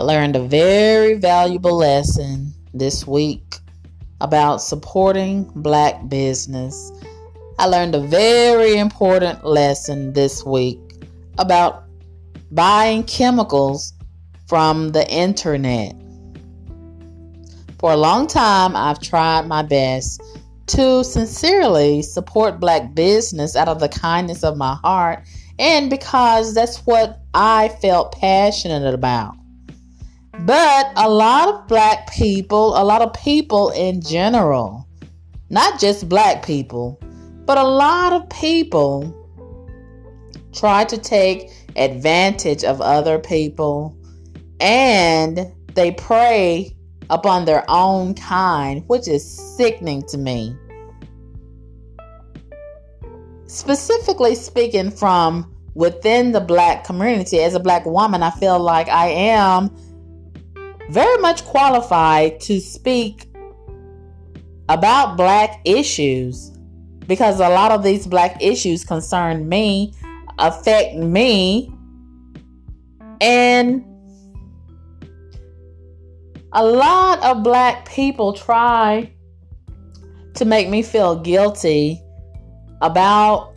I learned a very valuable lesson this week about supporting black business. I learned a very important lesson this week about buying chemicals from the internet. For a long time, I've tried my best to sincerely support black business out of the kindness of my heart and because that's what I felt passionate about. But a lot of black people, a lot of people in general, not just black people, but a lot of people try to take advantage of other people and they prey upon their own kind, which is sickening to me. Specifically speaking from within the black community, as a black woman, I feel like I am very much qualified to speak about black issues because a lot of these black issues concern me, affect me, and a lot of black people try to make me feel guilty about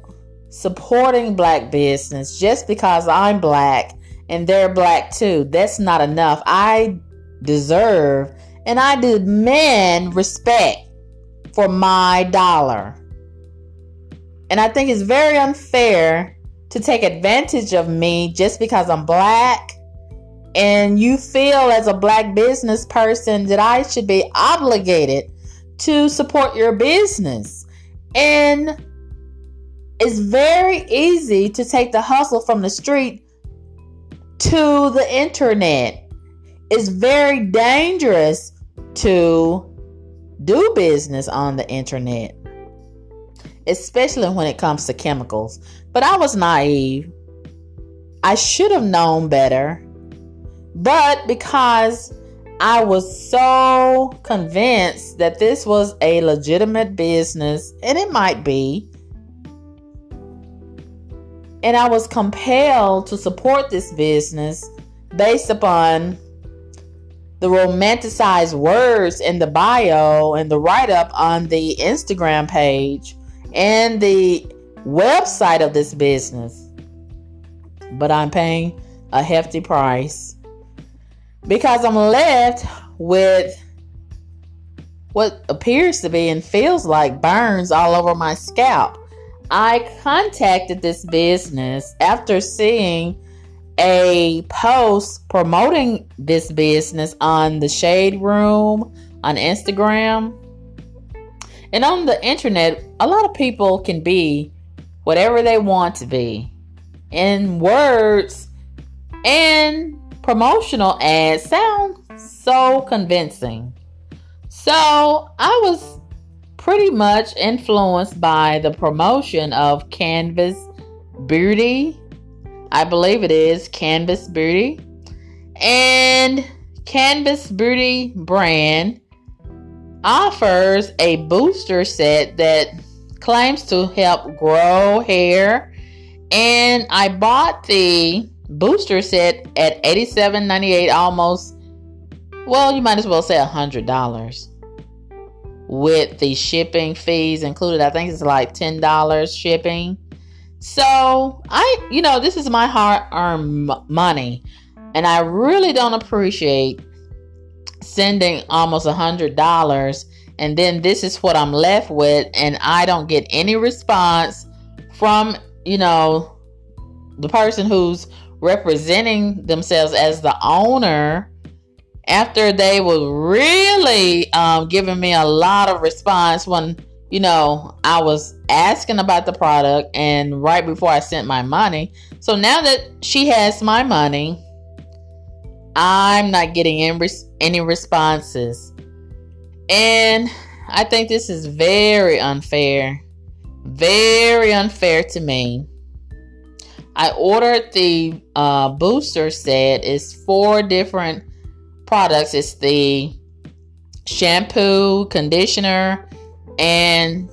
supporting black business just because I'm black and they're black too. That's not enough. I deserve and I demand respect for my dollar. And I think it's very unfair to take advantage of me just because I'm black and you feel as a black business person that I should be obligated to support your business. And it's very easy to take the hustle from the street to the internet. It's very dangerous to do business on the internet, especially when it comes to chemicals. But I was naive. I should have known better. But because I was so convinced that this was a legitimate business, and it might be, and I was compelled to support this business based upon the romanticized words in the bio and the write up on the Instagram page and the website of this business. But I'm paying a hefty price because I'm left with what appears to be and feels like burns all over my scalp. I contacted this business after seeing a post promoting this business on the Shade Room on Instagram. And on the internet, a lot of people can be whatever they want to be in words and promotional ads sound so convincing. So I was pretty much influenced by the promotion of Canvas Beauty. I believe it is Canvas Beauty. And Canvas Beauty brand offers a booster set that claims to help grow hair. And I bought the booster set at $87.98 almost well you might as well say a hundred dollars with the shipping fees included i think it's like ten dollars shipping so i you know this is my hard-earned money and i really don't appreciate sending almost a hundred dollars and then this is what i'm left with and i don't get any response from you know the person who's representing themselves as the owner after they were really um, giving me a lot of response when you know i was asking about the product and right before i sent my money so now that she has my money i'm not getting any responses and i think this is very unfair very unfair to me I ordered the uh, booster set. It's four different products. It's the shampoo, conditioner, and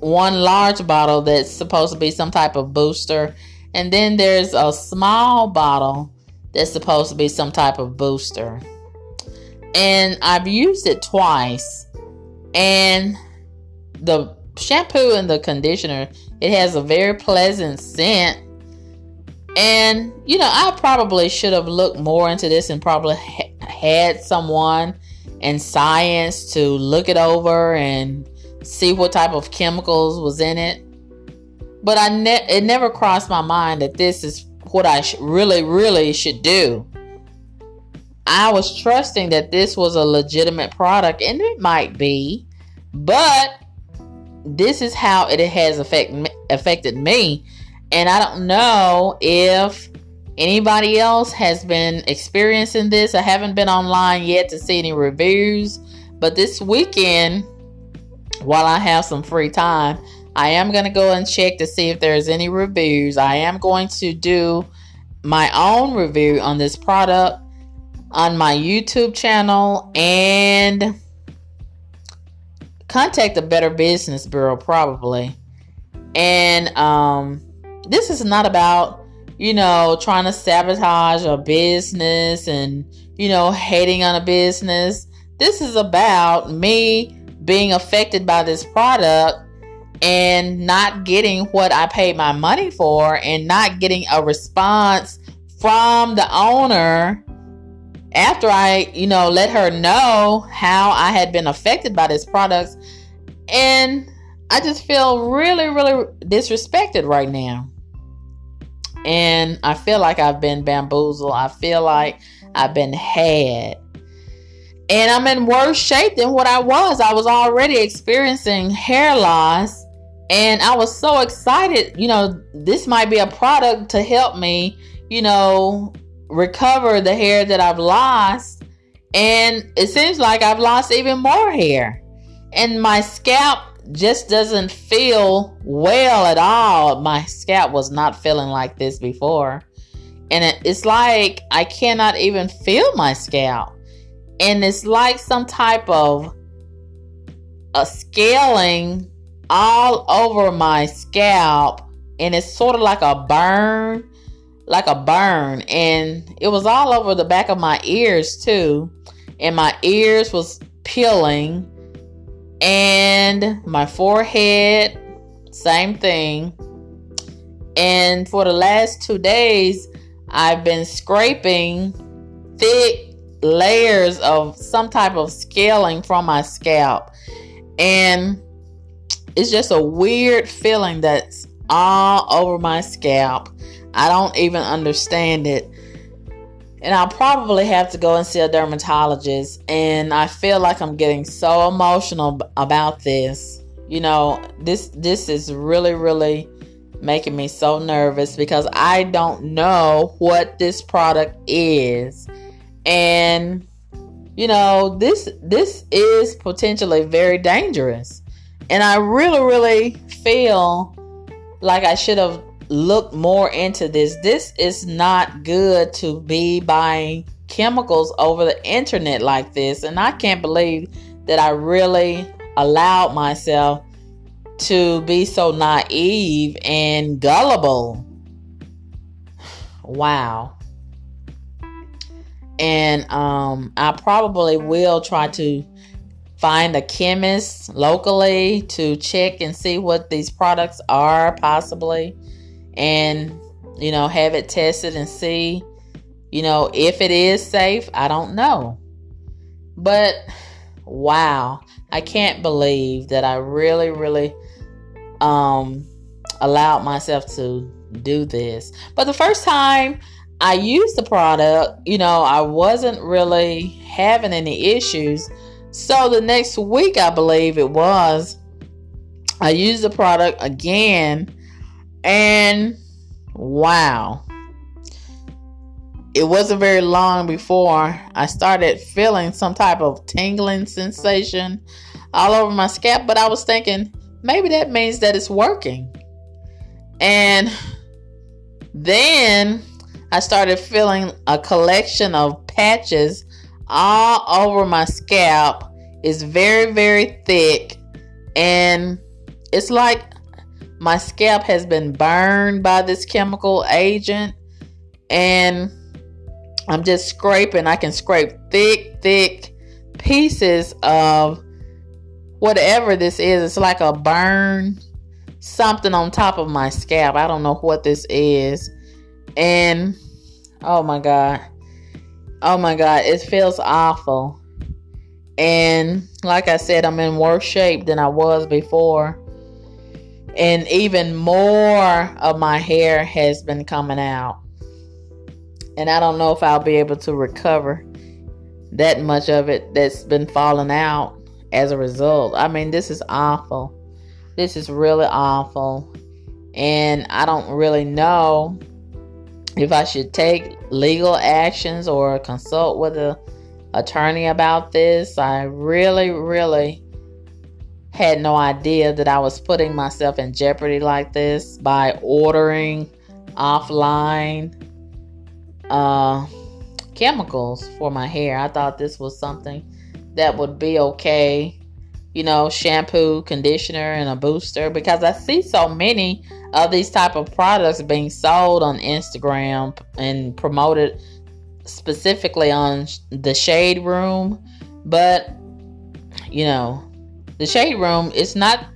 one large bottle that's supposed to be some type of booster. And then there's a small bottle that's supposed to be some type of booster. And I've used it twice. And the shampoo and the conditioner, it has a very pleasant scent. And, you know, I probably should have looked more into this and probably ha- had someone in science to look it over and see what type of chemicals was in it. But I ne- it never crossed my mind that this is what I sh- really, really should do. I was trusting that this was a legitimate product, and it might be, but this is how it has affect, affected me. And I don't know if anybody else has been experiencing this. I haven't been online yet to see any reviews, but this weekend, while I have some free time, I am going to go and check to see if there's any reviews. I am going to do my own review on this product on my YouTube channel and contact the Better Business Bureau probably. And um, this is not about, you know, trying to sabotage a business and, you know, hating on a business. This is about me being affected by this product and not getting what I paid my money for and not getting a response from the owner after I, you know, let her know how I had been affected by this product. And I just feel really, really disrespected right now. And I feel like I've been bamboozled. I feel like I've been had and I'm in worse shape than what I was. I was already experiencing hair loss and I was so excited. You know, this might be a product to help me, you know, recover the hair that I've lost. And it seems like I've lost even more hair. And my scalp just doesn't feel well at all. My scalp was not feeling like this before. And it's like I cannot even feel my scalp. And it's like some type of a scaling all over my scalp and it's sort of like a burn like a burn and it was all over the back of my ears too and my ears was peeling and my forehead same thing and for the last two days i've been scraping thick layers of some type of scaling from my scalp and it's just a weird feeling that's all over my scalp. I don't even understand it. And I'll probably have to go and see a dermatologist. And I feel like I'm getting so emotional about this. You know, this this is really, really making me so nervous because I don't know what this product is. And you know, this this is potentially very dangerous. And I really, really feel like I should have looked more into this. This is not good to be buying chemicals over the internet like this. And I can't believe that I really allowed myself to be so naive and gullible. Wow. And um, I probably will try to find a chemist locally to check and see what these products are possibly and you know have it tested and see you know if it is safe i don't know. But wow i can't believe that i really really um allowed myself to do this. But the first time i used the product you know i wasn't really having any issues. So the next week, I believe it was, I used the product again, and wow. It wasn't very long before I started feeling some type of tingling sensation all over my scalp, but I was thinking maybe that means that it's working. And then I started feeling a collection of patches all over my scalp. It's very, very thick. And it's like my scalp has been burned by this chemical agent. And I'm just scraping. I can scrape thick, thick pieces of whatever this is. It's like a burn something on top of my scalp. I don't know what this is. And oh my God. Oh my God. It feels awful. And like I said, I'm in worse shape than I was before. And even more of my hair has been coming out. And I don't know if I'll be able to recover that much of it that's been falling out as a result. I mean, this is awful. This is really awful. And I don't really know if I should take legal actions or consult with a attorney about this. I really, really had no idea that I was putting myself in jeopardy like this by ordering offline uh, chemicals for my hair. I thought this was something that would be okay. You know, shampoo, conditioner, and a booster because I see so many of these type of products being sold on Instagram and promoted specifically on the shade room. But you know, the shade room it's not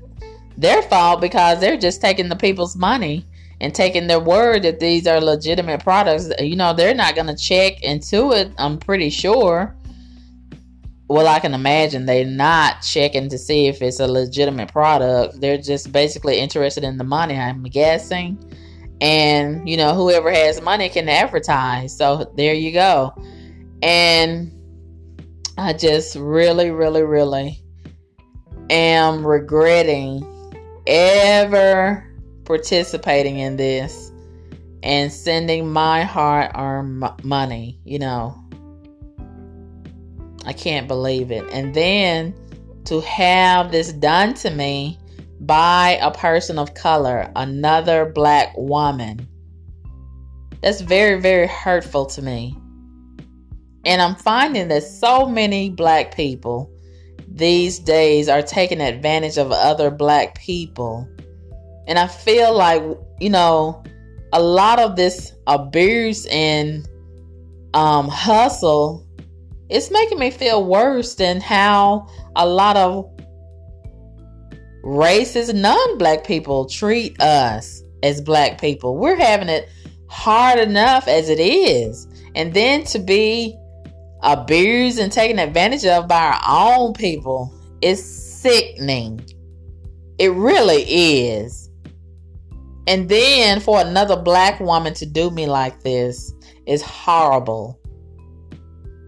their fault because they're just taking the people's money and taking their word that these are legitimate products. You know, they're not going to check into it, I'm pretty sure well, I can imagine they're not checking to see if it's a legitimate product. They're just basically interested in the money, I'm guessing. And, you know, whoever has money can advertise. So there you go. And I just really, really, really am regretting ever participating in this and sending my hard earned money, you know I can't believe it. And then to have this done to me by a person of color, another black woman. That's very, very hurtful to me. And I'm finding that so many black people these days are taking advantage of other black people. And I feel like, you know, a lot of this abuse and um, hustle it's making me feel worse than how a lot of racist non-black people treat us as black people. We're having it hard enough as it is. And then to be abused and taken advantage of by our own people is sickening. It really is. And then for another black woman to do me like this is horrible.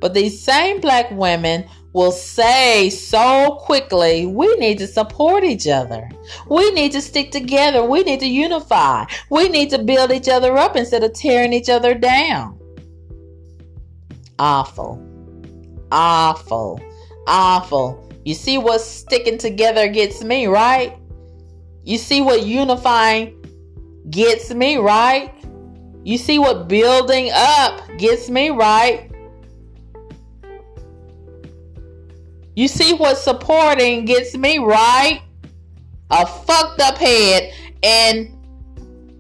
But these same black women will say so quickly, we need to support each other. We need to stick together. We need to unify. We need to build each other up instead of tearing each other down. Awful. Awful. Awful. You see what sticking together gets me, right? You see what unifying gets me, right? You see what building up gets me, right? You see what supporting gets me, right? A fucked up head and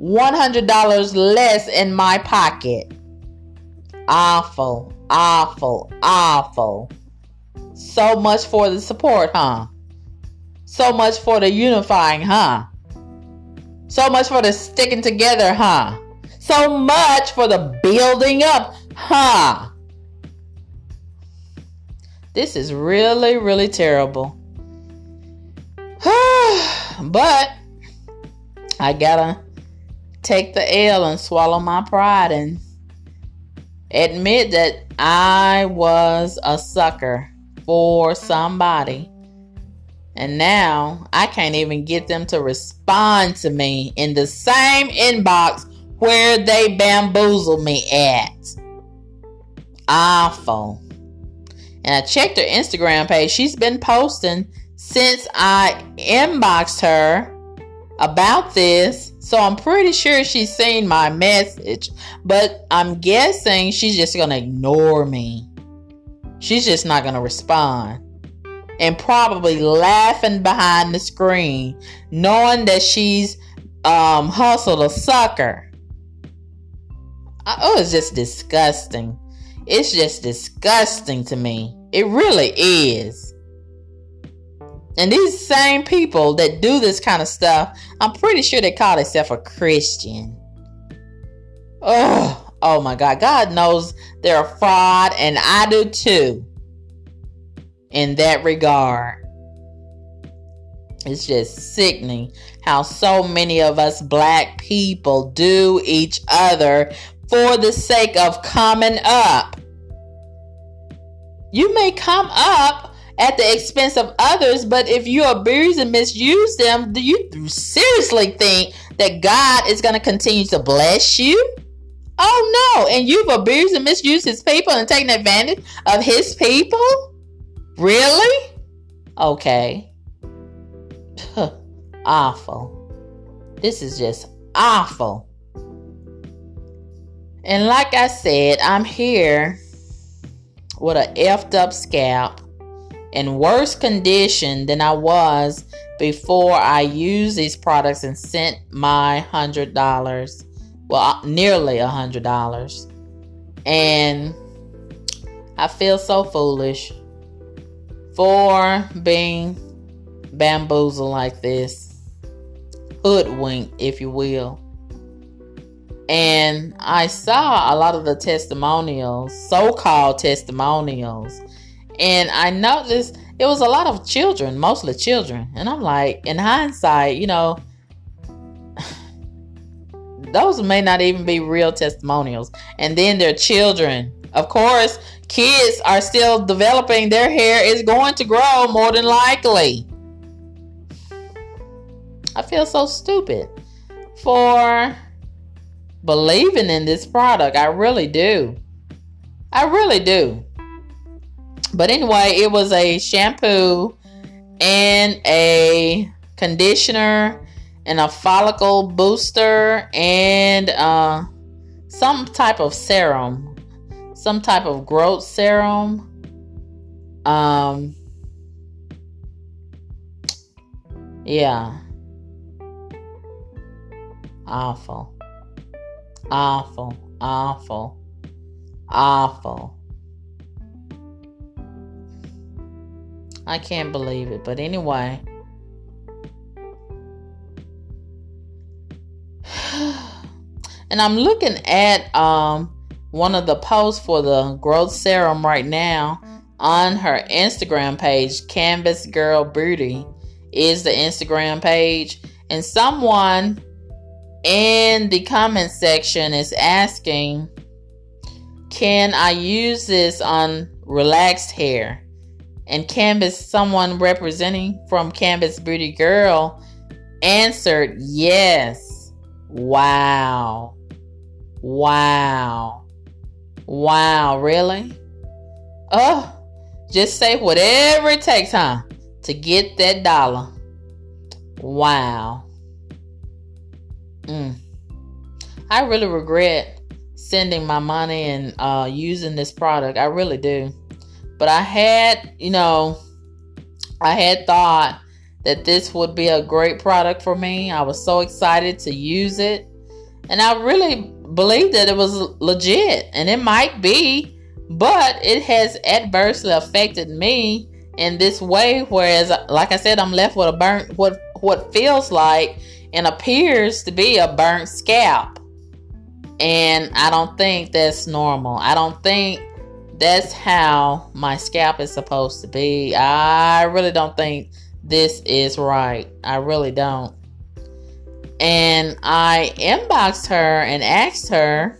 $100 less in my pocket. Awful, awful, awful. So much for the support, huh? So much for the unifying, huh? So much for the sticking together, huh? So much for the building up, huh? This is really, really terrible. but I gotta take the L and swallow my pride and admit that I was a sucker for somebody. And now I can't even get them to respond to me in the same inbox where they bamboozled me at. Awful. And I checked her Instagram page. She's been posting since I inboxed her about this. So I'm pretty sure she's seen my message. But I'm guessing she's just going to ignore me. She's just not going to respond. And probably laughing behind the screen, knowing that she's um, hustled a sucker. Oh, it's just disgusting. It's just disgusting to me. It really is. And these same people that do this kind of stuff, I'm pretty sure they call themselves a Christian. Oh, oh my God. God knows they're a fraud, and I do too. In that regard, it's just sickening how so many of us black people do each other for the sake of coming up. You may come up at the expense of others, but if you abuse and misuse them, do you seriously think that God is going to continue to bless you? Oh no, and you've abused and misused his people and taken advantage of his people? Really? Okay. awful. This is just awful. And like I said, I'm here with a effed up scalp in worse condition than I was before I used these products and sent my hundred dollars. Well, nearly a hundred dollars. And I feel so foolish for being bamboozled like this, hoodwinked, if you will. And I saw a lot of the testimonials, so called testimonials. And I noticed it was a lot of children, mostly children. And I'm like, in hindsight, you know, those may not even be real testimonials. And then their children. Of course, kids are still developing, their hair is going to grow more than likely. I feel so stupid for believing in this product. I really do. I really do. But anyway, it was a shampoo and a conditioner and a follicle booster and uh, some type of serum, some type of growth serum. Um, yeah, awful. Awful, awful, awful. I can't believe it. But anyway. and I'm looking at um one of the posts for the growth serum right now on her Instagram page, Canvas Girl Beauty is the Instagram page. And someone in the comment section is asking, Can I use this on relaxed hair? And Canvas, someone representing from Canvas Beauty Girl, answered, Yes. Wow. Wow. Wow, really? Oh, just say whatever it takes, huh? To get that dollar. Wow. Mm. I really regret sending my money and uh, using this product. I really do. But I had, you know, I had thought that this would be a great product for me. I was so excited to use it. And I really believed that it was legit. And it might be, but it has adversely affected me in this way. Whereas, like I said, I'm left with a burnt, what, what feels like and appears to be a burnt scalp. And I don't think that's normal. I don't think that's how my scalp is supposed to be. I really don't think this is right. I really don't. And I inboxed her and asked her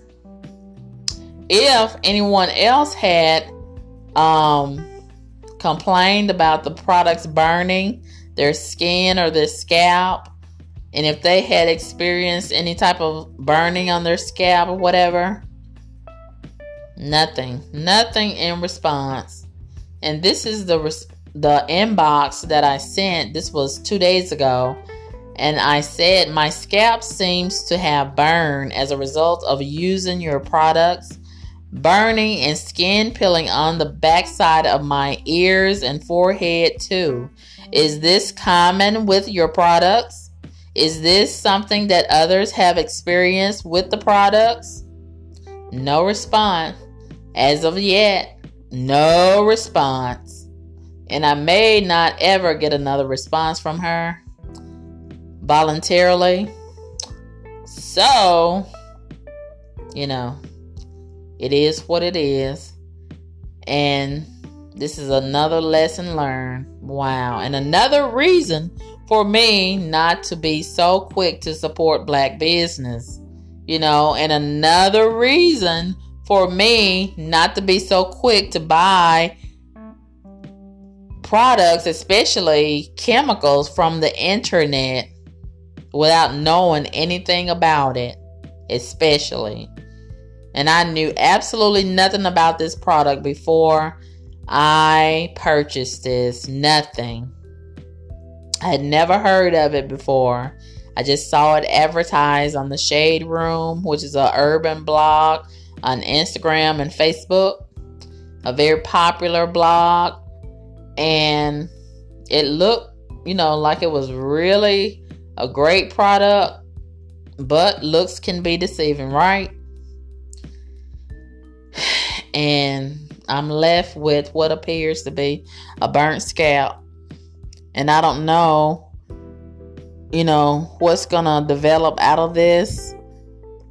if anyone else had um, complained about the products burning their skin or their scalp and if they had experienced any type of burning on their scalp or whatever, nothing, nothing in response. And this is the the inbox that I sent. This was two days ago, and I said my scalp seems to have burned as a result of using your products. Burning and skin peeling on the backside of my ears and forehead too. Is this common with your products? Is this something that others have experienced with the products? No response. As of yet, no response. And I may not ever get another response from her voluntarily. So, you know, it is what it is. And this is another lesson learned. Wow. And another reason for me not to be so quick to support black business. You know, and another reason for me not to be so quick to buy products, especially chemicals from the internet without knowing anything about it, especially. And I knew absolutely nothing about this product before I purchased this. Nothing. I had never heard of it before. I just saw it advertised on the Shade Room, which is a urban blog on Instagram and Facebook, a very popular blog, and it looked, you know, like it was really a great product, but looks can be deceiving, right? And I'm left with what appears to be a burnt scalp. And I don't know, you know, what's going to develop out of this.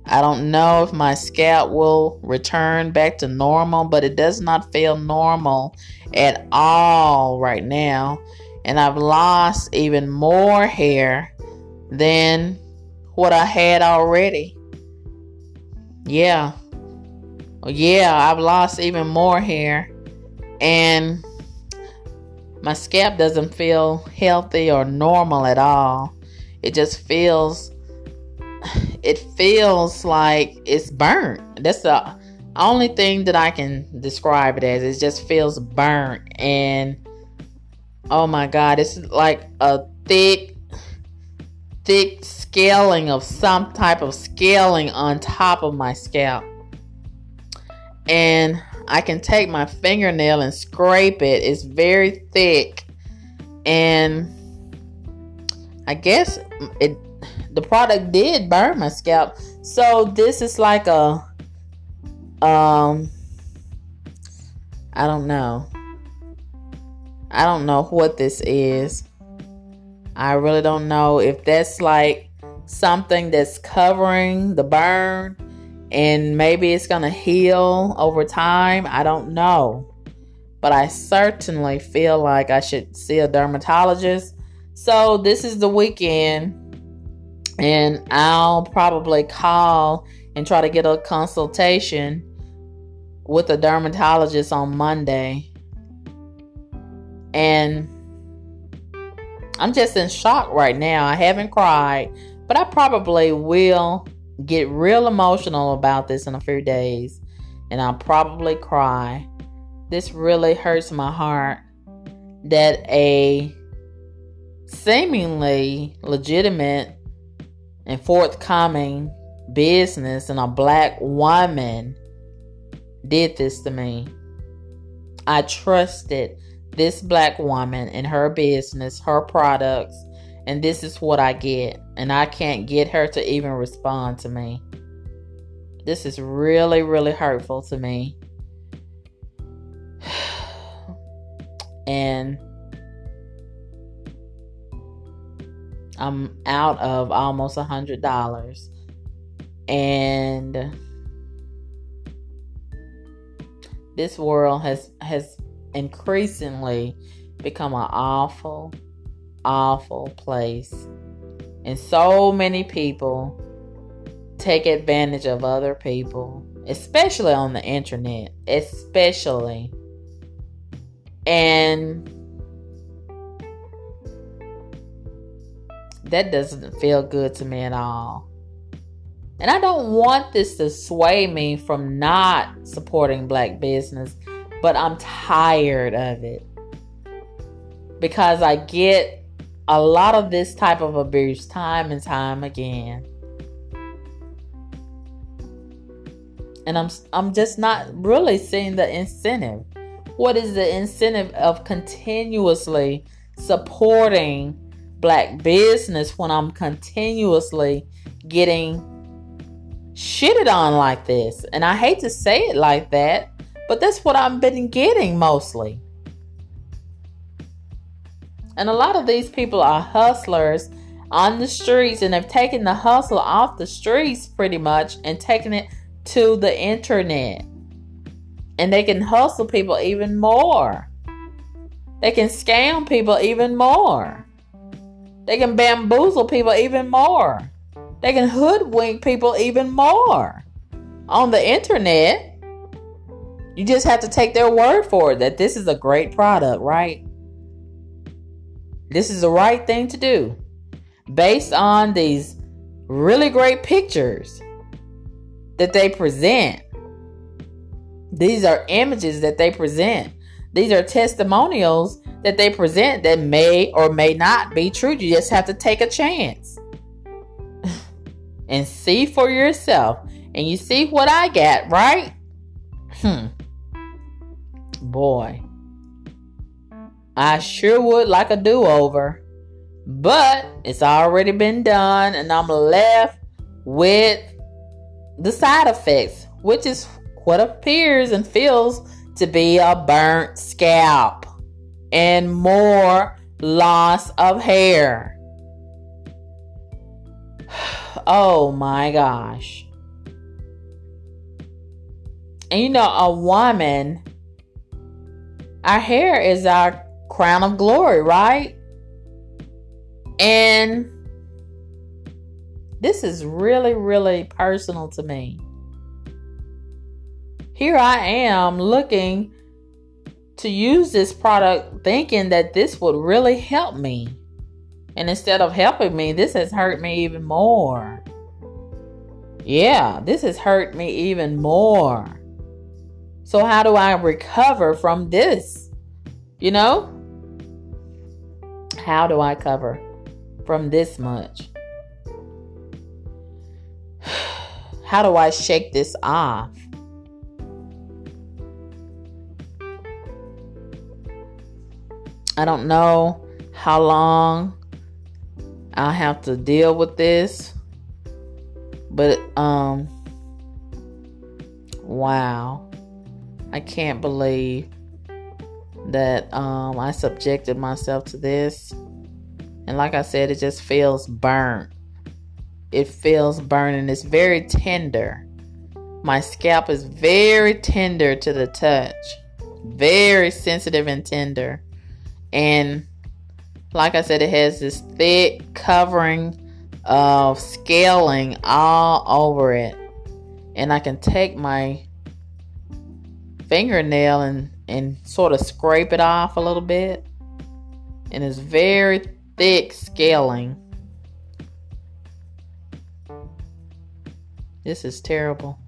I don't know if my scalp will return back to normal, but it does not feel normal at all right now. And I've lost even more hair than what I had already. Yeah. Yeah, I've lost even more hair. And my scalp doesn't feel healthy or normal at all. It just feels it feels like it's burnt. That's the only thing that I can describe it as. It just feels burnt and oh my god, it's like a thick thick scaling of some type of scaling on top of my scalp. And I can take my fingernail and scrape it. It's very thick. And I guess it the product did burn my scalp. So this is like a um I don't know. I don't know what this is. I really don't know if that's like something that's covering the burn and maybe it's going to heal over time. I don't know. But I certainly feel like I should see a dermatologist. So this is the weekend and I'll probably call and try to get a consultation with a dermatologist on Monday. And I'm just in shock right now. I haven't cried, but I probably will get real emotional about this in a few days. And I'll probably cry. This really hurts my heart that a seemingly legitimate and forthcoming business and a black woman did this to me. I trusted this black woman and her business, her products, and this is what I get. And I can't get her to even respond to me. This is really, really hurtful to me. and I'm out of almost a hundred dollars. And this world has has increasingly become an awful, awful place. And so many people take advantage of other people, especially on the internet, especially. And that doesn't feel good to me at all. And I don't want this to sway me from not supporting black business, but I'm tired of it. Because I get a lot of this type of abuse time and time again. And I'm I'm just not really seeing the incentive. What is the incentive of continuously supporting black business when I'm continuously getting shitted on like this. And I hate to say it like that, But that's what I've been getting mostly. And a lot of these people are hustlers on the streets and they've taken the hustle off the streets pretty much and taken it to the internet. And they can hustle people even more. They can scam people even more. They can bamboozle people even more. They can hoodwink people even more. On the internet, you just have to take their word for it that this is a great product, right? This is the right thing to do based on these really great pictures that they present. These are images that they present. These are testimonials that they present that may or may not be true. You just have to take a chance and see for yourself. And you see what I got, right? Hmm. Boy, I sure would like a do over. But it's already been done, and I'm left with the side effects, which is what appears and feels to be a burnt scalp and more loss of hair. Oh my gosh. And you know, a woman, our hair is our crown of glory, right? And this is really, really personal to me. Here I am looking to use this product thinking that this would really help me. And instead of helping me, this has hurt me even more. Yeah, this has hurt me even more. So, how do I recover from this? You know? How do I cover from this much? How do I shake this off? I don't know how long I'll have to deal with this. But um wow. I can't believe that um I subjected myself to this. And like I said, it just feels burnt. It feels burning. It's very tender. My scalp is very tender to the touch. Very sensitive and tender. And like I said, it has this thick covering of scaling all over it. And I can take my fingernail and, and sort of scrape it off a little bit. And it's very thick scaling. This is terrible.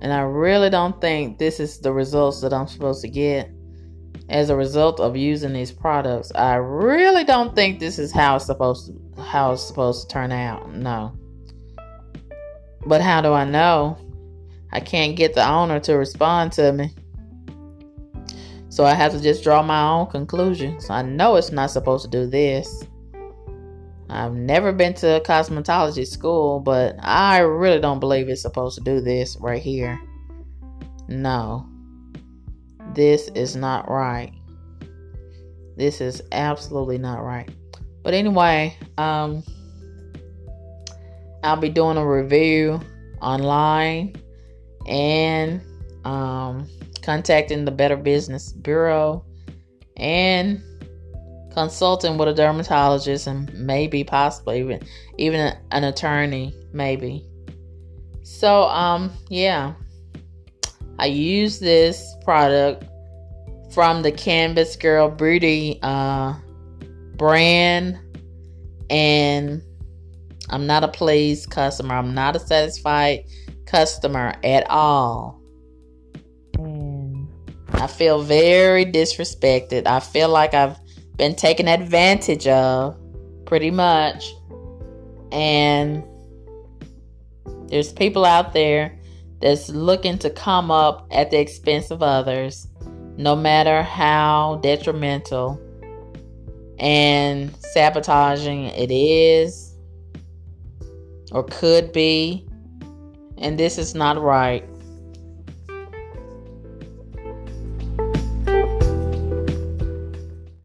And I really don't think this is the results that I'm supposed to get as a result of using these products. I really don't think this is how it's supposed to how it's supposed to turn out. No. But how do I know? I can't get the owner to respond to me. So I have to just draw my own conclusions. I know it's not supposed to do this. I've never been to a cosmetology school, but I really don't believe it's supposed to do this right here. No. This is not right. This is absolutely not right. But anyway, um I'll be doing a review online and um contacting the Better Business Bureau and consulting with a dermatologist and maybe possibly even even an attorney maybe. So um yeah. I use this product from the canvas girl beauty uh brand. And i'm not a pleased customer. I'm not a satisfied customer at all. I feel very disrespected. I feel like i've been taken advantage of pretty much. And there's people out there that's looking to come up at the expense of others, no matter how detrimental and sabotaging it is or could be. And this is not right.